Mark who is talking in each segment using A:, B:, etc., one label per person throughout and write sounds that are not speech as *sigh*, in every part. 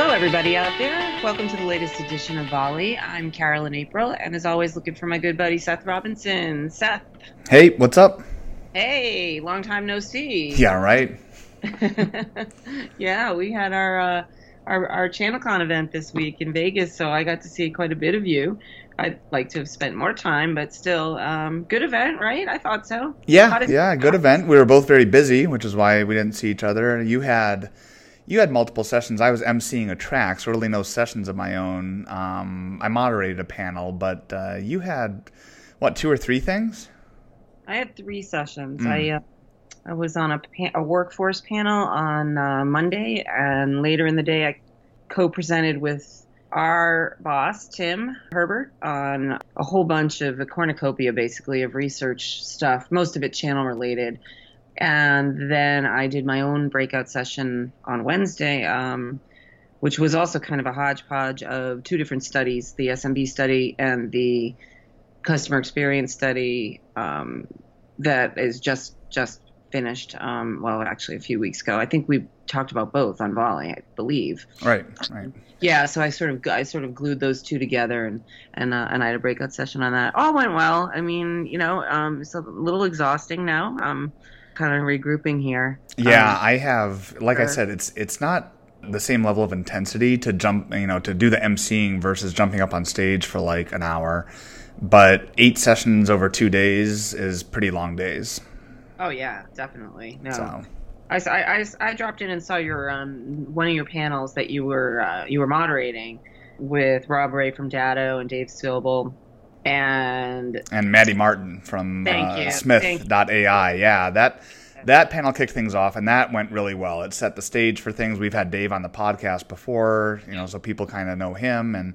A: Hello, everybody out there. Welcome to the latest edition of Volley. I'm Carolyn April, and as always, looking for my good buddy Seth Robinson. Seth.
B: Hey, what's up?
A: Hey, long time no see.
B: Yeah, right. *laughs*
A: yeah, we had our, uh, our our ChannelCon event this week in Vegas, so I got to see quite a bit of you. I'd like to have spent more time, but still, um, good event, right? I thought so.
B: Yeah, yeah, good event. We were both very busy, which is why we didn't see each other. You had you had multiple sessions. I was emceeing a track, so really no sessions of my own. Um, I moderated a panel, but uh, you had what two or three things?
A: I had three sessions. Mm. I uh, I was on a, a workforce panel on uh, Monday, and later in the day, I co-presented with our boss Tim Herbert on a whole bunch of a cornucopia, basically, of research stuff. Most of it channel related and then I did my own breakout session on Wednesday, um, which was also kind of a hodgepodge of two different studies: the SMB study and the customer experience study um, that is just just finished. Um, well, actually, a few weeks ago. I think we talked about both on Volley, I believe.
B: Right. Right.
A: Yeah. So I sort of I sort of glued those two together, and and uh, and I had a breakout session on that. All went well. I mean, you know, um, it's a little exhausting now. Um, kind of regrouping here.
B: Yeah, um, I have. Like I said, it's it's not the same level of intensity to jump, you know, to do the emceeing versus jumping up on stage for like an hour. But eight sessions over two days is pretty long days.
A: Oh yeah, definitely. No. So. I, I, I, dropped in and saw your um, one of your panels that you were uh, you were moderating with Rob Rae from Datto and Dave Sobel and
B: and Maddie Martin from uh, Smith.ai. Yeah, that that panel kicked things off, and that went really well. It set the stage for things. We've had Dave on the podcast before, you know, so people kind of know him, and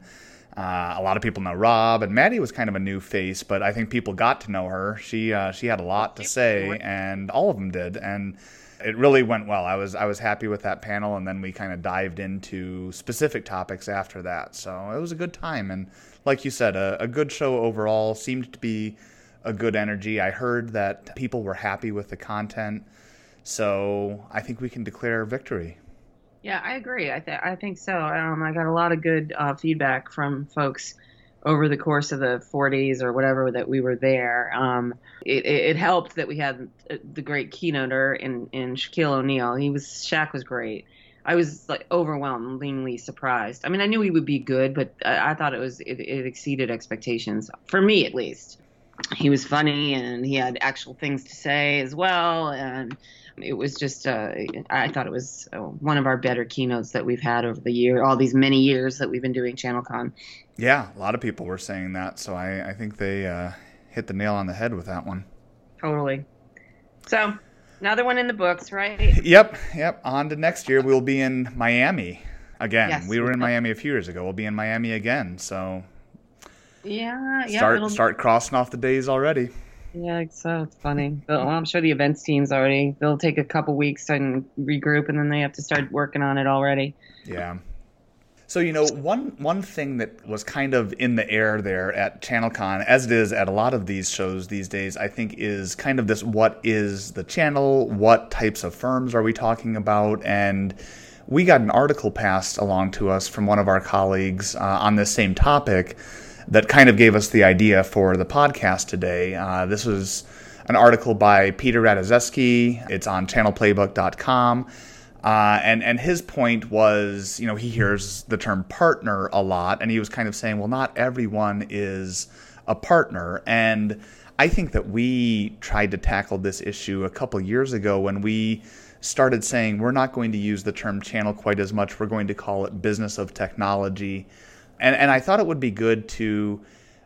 B: uh, a lot of people know Rob. And Maddie was kind of a new face, but I think people got to know her. She uh, she had a lot to say, and all of them did, and it really went well. I was I was happy with that panel, and then we kind of dived into specific topics after that. So it was a good time, and like you said, a, a good show overall. Seemed to be a good energy. I heard that people were happy with the content, so I think we can declare victory.
A: Yeah, I agree. I, th- I think so. Um, I got a lot of good uh, feedback from folks over the course of the four days or whatever that we were there. Um, it, it, helped that we had the great keynoter in, in Shaquille O'Neal. He was Shaq was great. I was like overwhelmingly surprised. I mean, I knew he would be good, but I, I thought it was it, it, exceeded expectations for me at least. He was funny and he had actual things to say as well, and it was just uh, I thought it was uh, one of our better keynotes that we've had over the year, all these many years that we've been doing ChannelCon.
B: Yeah, a lot of people were saying that, so I, I think they uh, hit the nail on the head with that one.
A: Totally. So Another one in the books, right?
B: Yep, yep. On to next year, we'll be in Miami again. Yes. We were in Miami a few years ago. We'll be in Miami again. So
A: yeah, yeah.
B: Start start crossing off the days already.
A: Yeah, it's so it's funny. Well, I'm sure the events teams already. They'll take a couple weeks and regroup, and then they have to start working on it already.
B: Yeah. So you know, one one thing that was kind of in the air there at ChannelCon, as it is at a lot of these shows these days, I think is kind of this: what is the channel? What types of firms are we talking about? And we got an article passed along to us from one of our colleagues uh, on this same topic that kind of gave us the idea for the podcast today. Uh, this was an article by Peter Ratajczewski. It's on channelplaybook.com. Uh, and and his point was, you know, he hears the term partner a lot, and he was kind of saying, well, not everyone is a partner. And I think that we tried to tackle this issue a couple years ago when we started saying we're not going to use the term channel quite as much. We're going to call it business of technology. And and I thought it would be good to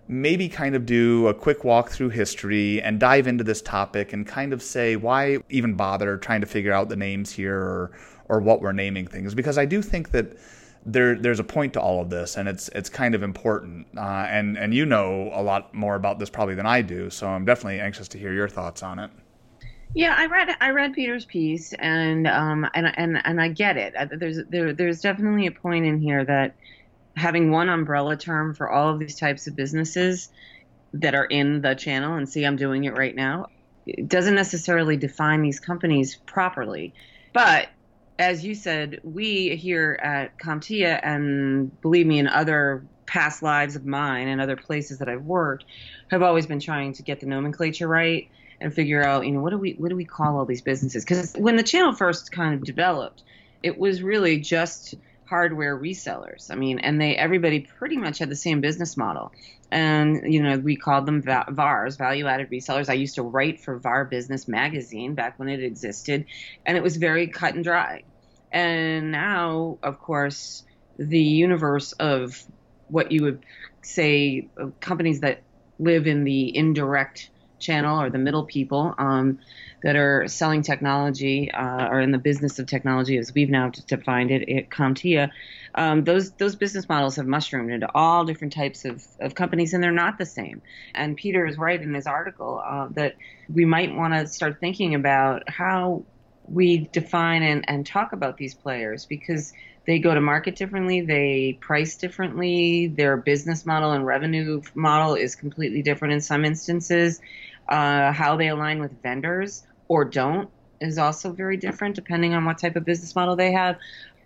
B: maybe kind of do a quick walk through history and dive into this topic and kind of say why even bother trying to figure out the names here or or what we're naming things because I do think that there there's a point to all of this and it's it's kind of important uh, and and you know a lot more about this probably than I do so I'm definitely anxious to hear your thoughts on it.
A: Yeah, I read I read Peter's piece and um and and and I get it. There's there there's definitely a point in here that having one umbrella term for all of these types of businesses that are in the channel and see I'm doing it right now it doesn't necessarily define these companies properly. But as you said, we here at CompTIA, and believe me, in other past lives of mine and other places that I've worked, have always been trying to get the nomenclature right and figure out, you know, what do we what do we call all these businesses? Because when the channel first kind of developed, it was really just hardware resellers. I mean, and they everybody pretty much had the same business model. And you know, we called them VARs, value added resellers. I used to write for VAR Business magazine back when it existed, and it was very cut and dry. And now, of course, the universe of what you would say uh, companies that live in the indirect channel or the middle people um, that are selling technology uh, or in the business of technology, as we've now defined it at CompTIA, um, those those business models have mushroomed into all different types of, of companies, and they're not the same. And Peter is right in his article uh, that we might want to start thinking about how we define and, and talk about these players because they go to market differently, they price differently, their business model and revenue model is completely different in some instances. Uh, how they align with vendors or don't is also very different depending on what type of business model they have.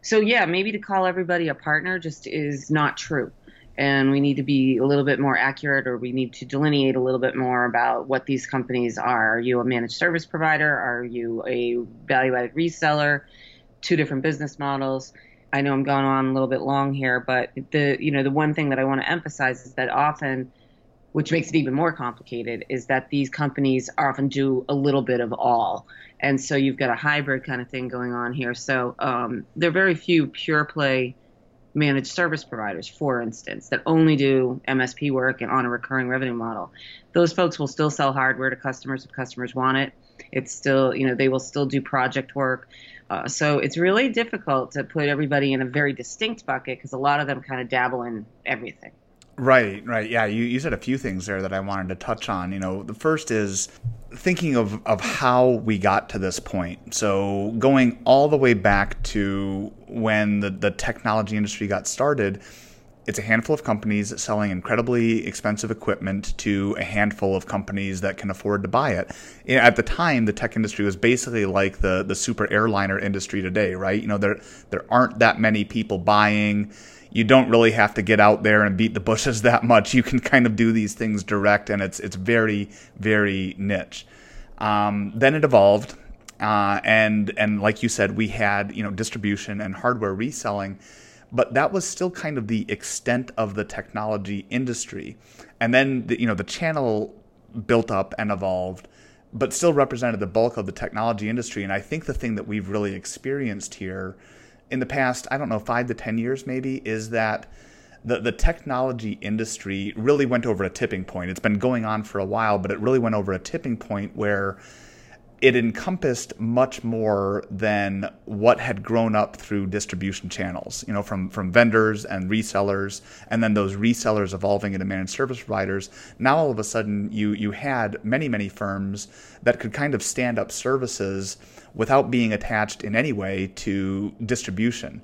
A: So, yeah, maybe to call everybody a partner just is not true. And we need to be a little bit more accurate, or we need to delineate a little bit more about what these companies are. Are you a managed service provider? Are you a value added reseller? Two different business models. I know I'm going on a little bit long here, but the you know the one thing that I want to emphasize is that often which makes it even more complicated, is that these companies often do a little bit of all. And so you've got a hybrid kind of thing going on here. So um, there are very few pure play managed service providers, for instance, that only do MSP work and on a recurring revenue model. Those folks will still sell hardware to customers if customers want it. It's still, you know, they will still do project work. Uh, so it's really difficult to put everybody in a very distinct bucket because a lot of them kind of dabble in everything.
B: Right, right. Yeah, you, you said a few things there that I wanted to touch on. You know, the first is thinking of, of how we got to this point. So going all the way back to when the, the technology industry got started, it's a handful of companies selling incredibly expensive equipment to a handful of companies that can afford to buy it. At the time, the tech industry was basically like the the super airliner industry today, right? You know, there there aren't that many people buying you don't really have to get out there and beat the bushes *laughs* that much. You can kind of do these things direct, and it's it's very very niche. Um, then it evolved, uh, and and like you said, we had you know distribution and hardware reselling, but that was still kind of the extent of the technology industry. And then the, you know the channel built up and evolved but still represented the bulk of the technology industry. And I think the thing that we've really experienced here in the past, I don't know, five to 10 years maybe, is that the, the technology industry really went over a tipping point. It's been going on for a while, but it really went over a tipping point where it encompassed much more than what had grown up through distribution channels, you know, from, from vendors and resellers, and then those resellers evolving into managed service providers. Now all of a sudden you you had many, many firms that could kind of stand up services without being attached in any way to distribution.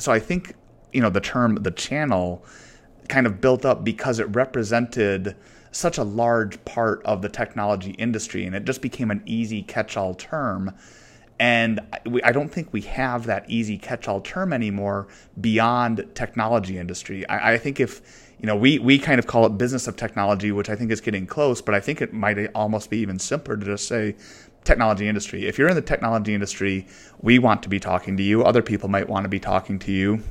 B: So I think you know the term the channel kind of built up because it represented such a large part of the technology industry and it just became an easy catch-all term and I don't think we have that easy catch-all term anymore beyond technology industry. I, think if you know, we we kind of call it business of technology, which I think is getting close, but I think it might almost be even simpler to just say technology industry. If you're in the technology industry, we want to be talking to you. Other people might want to be talking to you.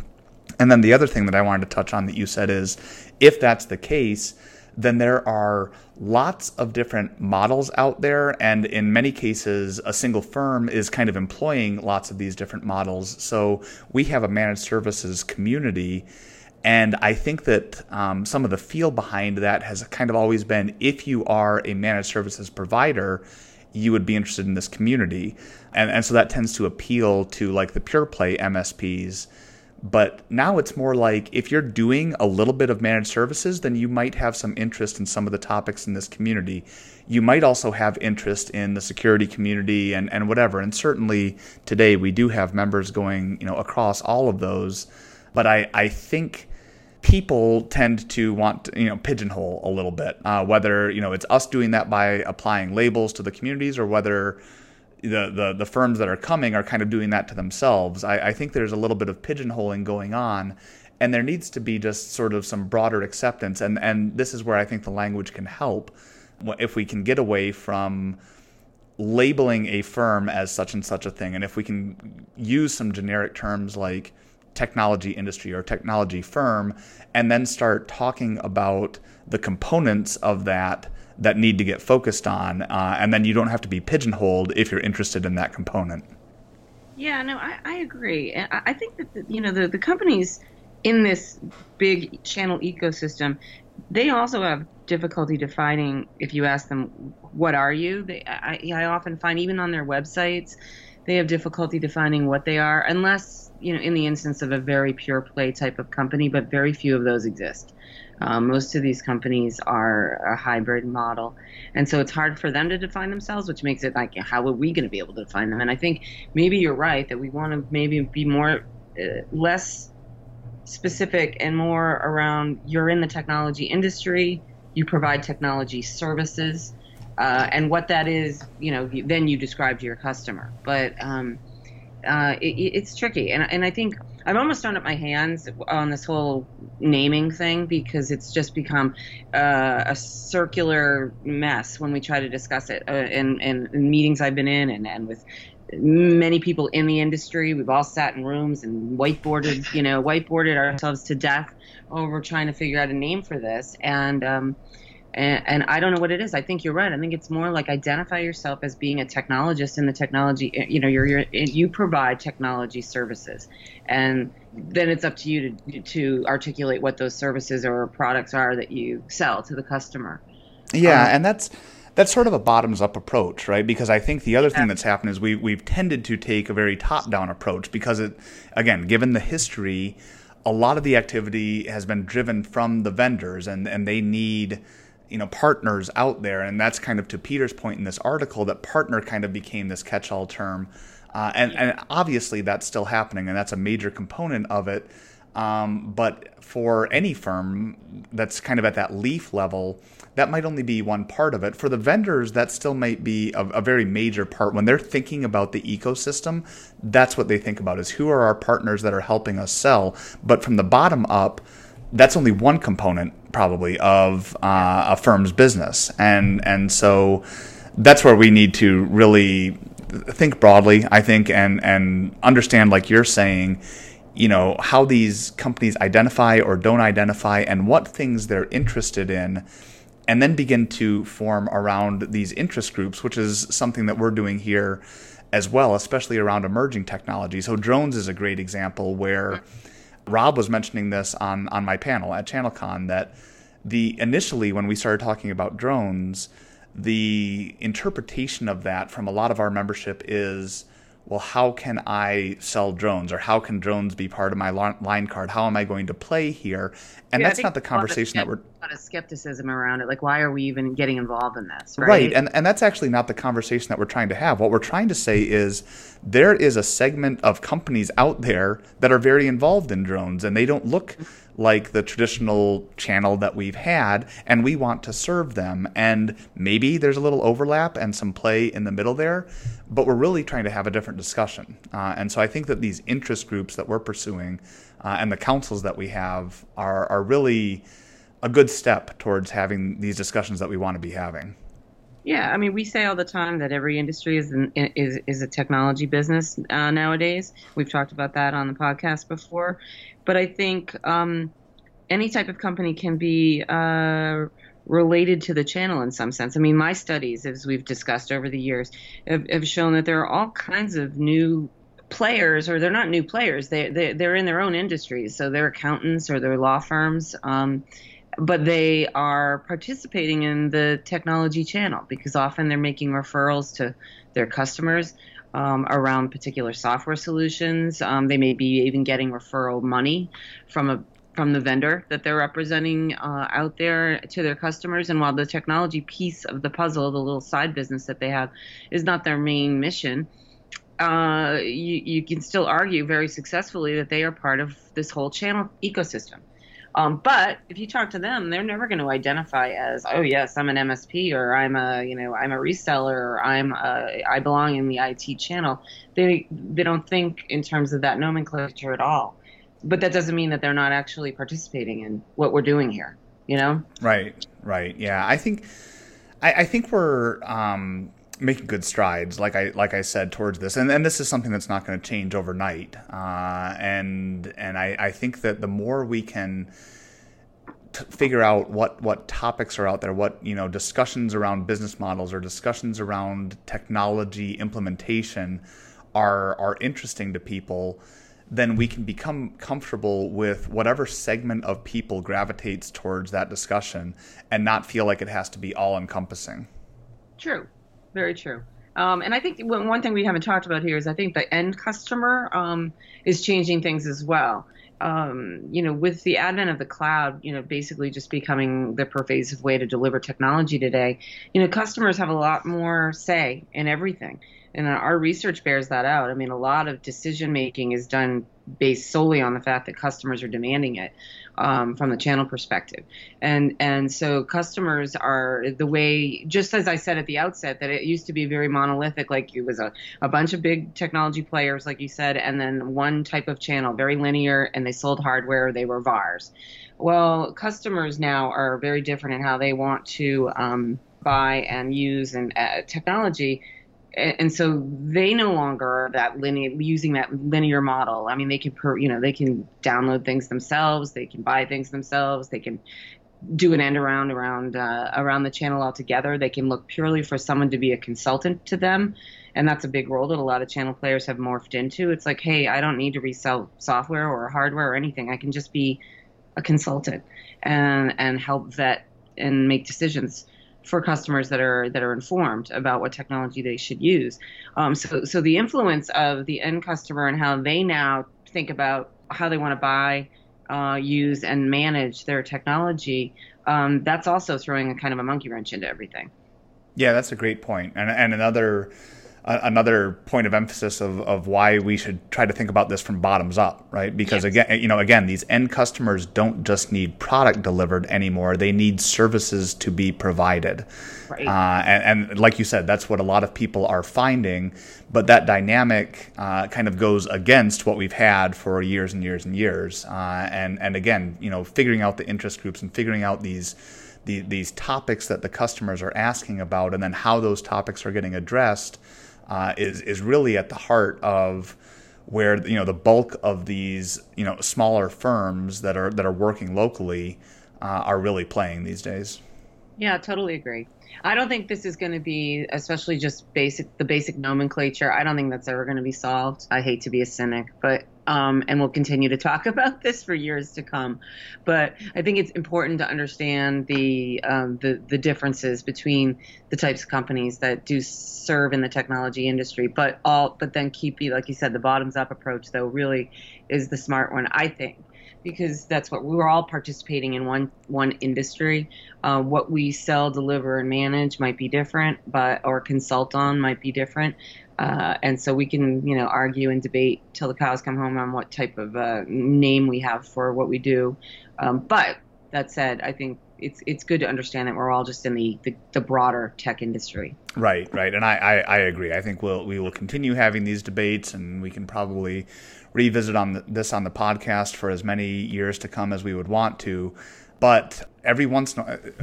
B: And then the other thing that I wanted to touch on that you said is if that's the case, then there are lots of different models out there. And in many cases, a single firm is kind of employing lots of these different models. So we have a managed services community. And I think that um, some of the feel behind that has kind of always been if you are a managed services provider, you would be interested in this community. And, and so that tends to appeal to like the pure play MSPs. But now it's more like if you're doing a little bit of managed services, then you might have some interest in some of the topics in this community. You might also have interest in the security community and, and whatever. And certainly today we do have members going, you know, across all of those. But I, I think people tend to want to, you know pigeonhole a little bit uh, whether you know it's us doing that by applying labels to the communities or whether the, the, the firms that are coming are kind of doing that to themselves. I, I think there's a little bit of pigeonholing going on, and there needs to be just sort of some broader acceptance. And, and this is where I think the language can help. If we can get away from labeling a firm as such and such a thing, and if we can use some generic terms like technology industry or technology firm, and then start talking about the components of that that need to get focused on, uh, and then you don't have to be pigeonholed if you're interested in that component.
A: Yeah, no, I, I agree. And I think that the, you know the the companies in this big channel ecosystem, they also have difficulty defining. If you ask them, "What are you?" They, I, I often find even on their websites, they have difficulty defining what they are, unless you know, in the instance of a very pure play type of company. But very few of those exist. Um, most of these companies are a hybrid model. And so it's hard for them to define themselves, which makes it like, how are we going to be able to define them? And I think maybe you're right that we want to maybe be more, uh, less specific and more around you're in the technology industry, you provide technology services. Uh, and what that is, you know, then you describe to your customer. But um, uh, it, it's tricky, and and I think I've almost thrown up my hands on this whole naming thing because it's just become uh, a circular mess when we try to discuss it uh, in, in, in, meetings I've been in and, and with many people in the industry. We've all sat in rooms and whiteboarded, you know, whiteboarded ourselves to death over trying to figure out a name for this. And um, and, and, I don't know what it is. I think you're right. I think it's more like identify yourself as being a technologist in the technology. Eh, you know, you're, you're you provide technology services, and then it's up to you to to articulate what those services or products are that you sell to the customer.
B: Yeah, um, and that's that's sort of a bottoms up approach, right? Because I think the other thing that's happened is we we've tended to take a very top down approach because it again, given the history, a lot of the activity has been driven from the vendors and and they need you know partners out there and that's kind of to peter's point in this article that partner kind of became this catch-all term. Uh, and, and obviously that's still happening and that's a major component of it. Um, but for any firm that's kind of at that leaf level that might only be one part of it. For the vendors that still might be a, a very major part. When they're thinking about the ecosystem that's what they think about is who are our partners that are helping us sell. But from the bottom up that's only one component probably of uh, a firm's business, and and so that's where we need to really think broadly, I think, and and understand, like you're saying, you know, how these companies identify or don't identify, and what things they're interested in. And then begin to form around these interest groups, which is something that we're doing here as well, especially around emerging technology. So drones is a great example where Rob was mentioning this on on my panel at ChannelCon that the initially when we started talking about drones, the interpretation of that from a lot of our membership is well, how can I sell drones or how can drones be part of my line card? How am I going to play here? And yeah, that's not the conversation that we're.
A: A lot of skepticism around it. Like, why are we even getting involved in this? Right?
B: right. And, and that's actually not the conversation that we're trying to have. What we're trying to say is there is a segment of companies out there that are very involved in drones and they don't look mm-hmm. Like the traditional channel that we've had, and we want to serve them. And maybe there's a little overlap and some play in the middle there, but we're really trying to have a different discussion. Uh, and so I think that these interest groups that we're pursuing uh, and the councils that we have are, are really a good step towards having these discussions that we want to be having.
A: Yeah, I mean, we say all the time that every industry is an, is is a technology business uh, nowadays. We've talked about that on the podcast before, but I think um, any type of company can be uh, related to the channel in some sense. I mean, my studies, as we've discussed over the years, have, have shown that there are all kinds of new players, or they're not new players. They, they they're in their own industries, so they're accountants or they're law firms. Um, but they are participating in the technology channel because often they're making referrals to their customers um, around particular software solutions. Um, they may be even getting referral money from a from the vendor that they're representing uh, out there to their customers. And while the technology piece of the puzzle, the little side business that they have, is not their main mission, uh, you, you can still argue very successfully that they are part of this whole channel ecosystem. Um, but if you talk to them, they're never going to identify as, oh yes, I'm an MSP or I'm a, you know, I'm a reseller or I'm a, I belong in the IT channel. They they don't think in terms of that nomenclature at all. But that doesn't mean that they're not actually participating in what we're doing here. You know?
B: Right. Right. Yeah. I think I, I think we're um, making good strides, like I like I said, towards this, and and this is something that's not going to change overnight. Uh, and and I, I think that the more we can t- figure out what what topics are out there, what you know discussions around business models or discussions around technology implementation are are interesting to people then we can become comfortable with whatever segment of people gravitates towards that discussion and not feel like it has to be all encompassing.
A: True, very true. Um, and I think one thing we haven't talked about here is I think the end customer um, is changing things as well. Um, you know, with the advent of the cloud, you know, basically just becoming the pervasive way to deliver technology today, you know, customers have a lot more say in everything and our research bears that out. I mean, a lot of decision making is done based solely on the fact that customers are demanding it um, from the channel perspective, and and so customers are the way. Just as I said at the outset, that it used to be very monolithic, like it was a, a bunch of big technology players, like you said, and then one type of channel, very linear, and they sold hardware. They were VARs. Well, customers now are very different in how they want to. Um, buy and use and uh, technology and so they no longer are that linear using that linear model. I mean, they can per, you know they can download things themselves, they can buy things themselves, they can do an end around around uh, around the channel altogether. They can look purely for someone to be a consultant to them, and that's a big role that a lot of channel players have morphed into. It's like, hey, I don't need to resell software or hardware or anything. I can just be a consultant and and help vet and make decisions for customers that are that are informed about what technology they should use. Um, so so the influence of the end customer and how they now think about how they want to buy, uh, use, and manage their technology. Um, that's also throwing a kind of a monkey wrench into everything.
B: Yeah, that's a great. And and another another point of emphasis of, of why we should try to think about this from bottoms up, right? Because yes. again, you know, again, these end customers don't just need product delivered anymore; they need services to be provided. Right. Uh, and, and, like you said, that's what a lot of people are finding. But that dynamic uh, kind of goes against what we've had for years and years and years. Uh, and and again, you know, figuring out the interest groups and figuring out these. The, these topics that the customers are asking about, and then how those topics are getting addressed, uh, is is really at the heart of where you know the bulk of these you know smaller firms that are that are working locally uh, are really playing these days.
A: Yeah, totally agree. I don't think this is going to be, especially just basic the basic nomenclature. I don't think that's ever going to be solved. I hate to be a cynic, but um, and we'll continue to *laughs* talk about this for years to come. But I think it's important to understand the um, the, the differences between the types of companies that do serve in the technology industry, but all but then keep like you said, the bottoms up approach though really is the smart one, I think. Because that's what we were all participating in one one industry. Uh, what we sell, deliver, and manage might be different, but or consult on might be different. Uh, and so we can, you know, argue and debate till the cows come home on what type of uh, name we have for what we do. Um, but that said, I think it's it's good to understand that we're all just in the, the, the broader tech industry.
B: Right, right, and I, I, I, agree. I think we'll we will continue having these debates, and we can probably revisit on the, this on the podcast for as many years to come as we would want to. But every once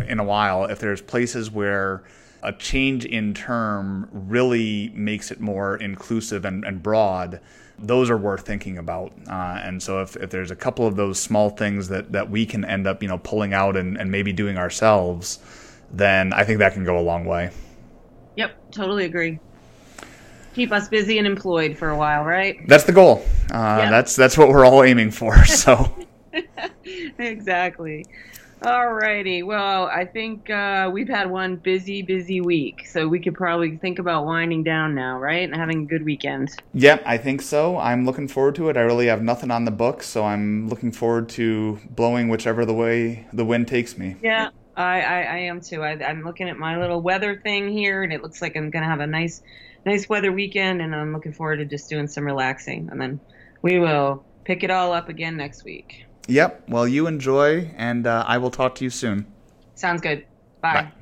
B: in a while, if there's places where a change in term really makes it more inclusive and, and broad, those are worth thinking about. Uh, and so if, if there's a couple of those small things that, that we can end up, you know, pulling out and, and maybe doing ourselves, then I think that can go a long way.
A: Yep, totally agree. Keep us busy and employed for a while, right?
B: That's the goal. Uh. That's that's what we're all aiming for. *laughs* So *laughs*
A: exactly. Alrighty. Well, I think uh, we've had one busy, busy week, so we could probably think about winding down now, right? And having a good weekend.
B: Yep, I think so. I'm looking forward to it. I really have nothing on the book, so I'm looking forward to blowing whichever the way the wind takes me.
A: Yeah, I, I, I am too. I, I'm looking at my little weather thing here, and it looks like I'm gonna have a nice, nice weather weekend, and I'm looking forward to just doing some relaxing, and then we will pick it all up again next week.
B: Yep. Well, you enjoy, and uh, I will talk to you soon.
A: Sounds good. Bye. Bye.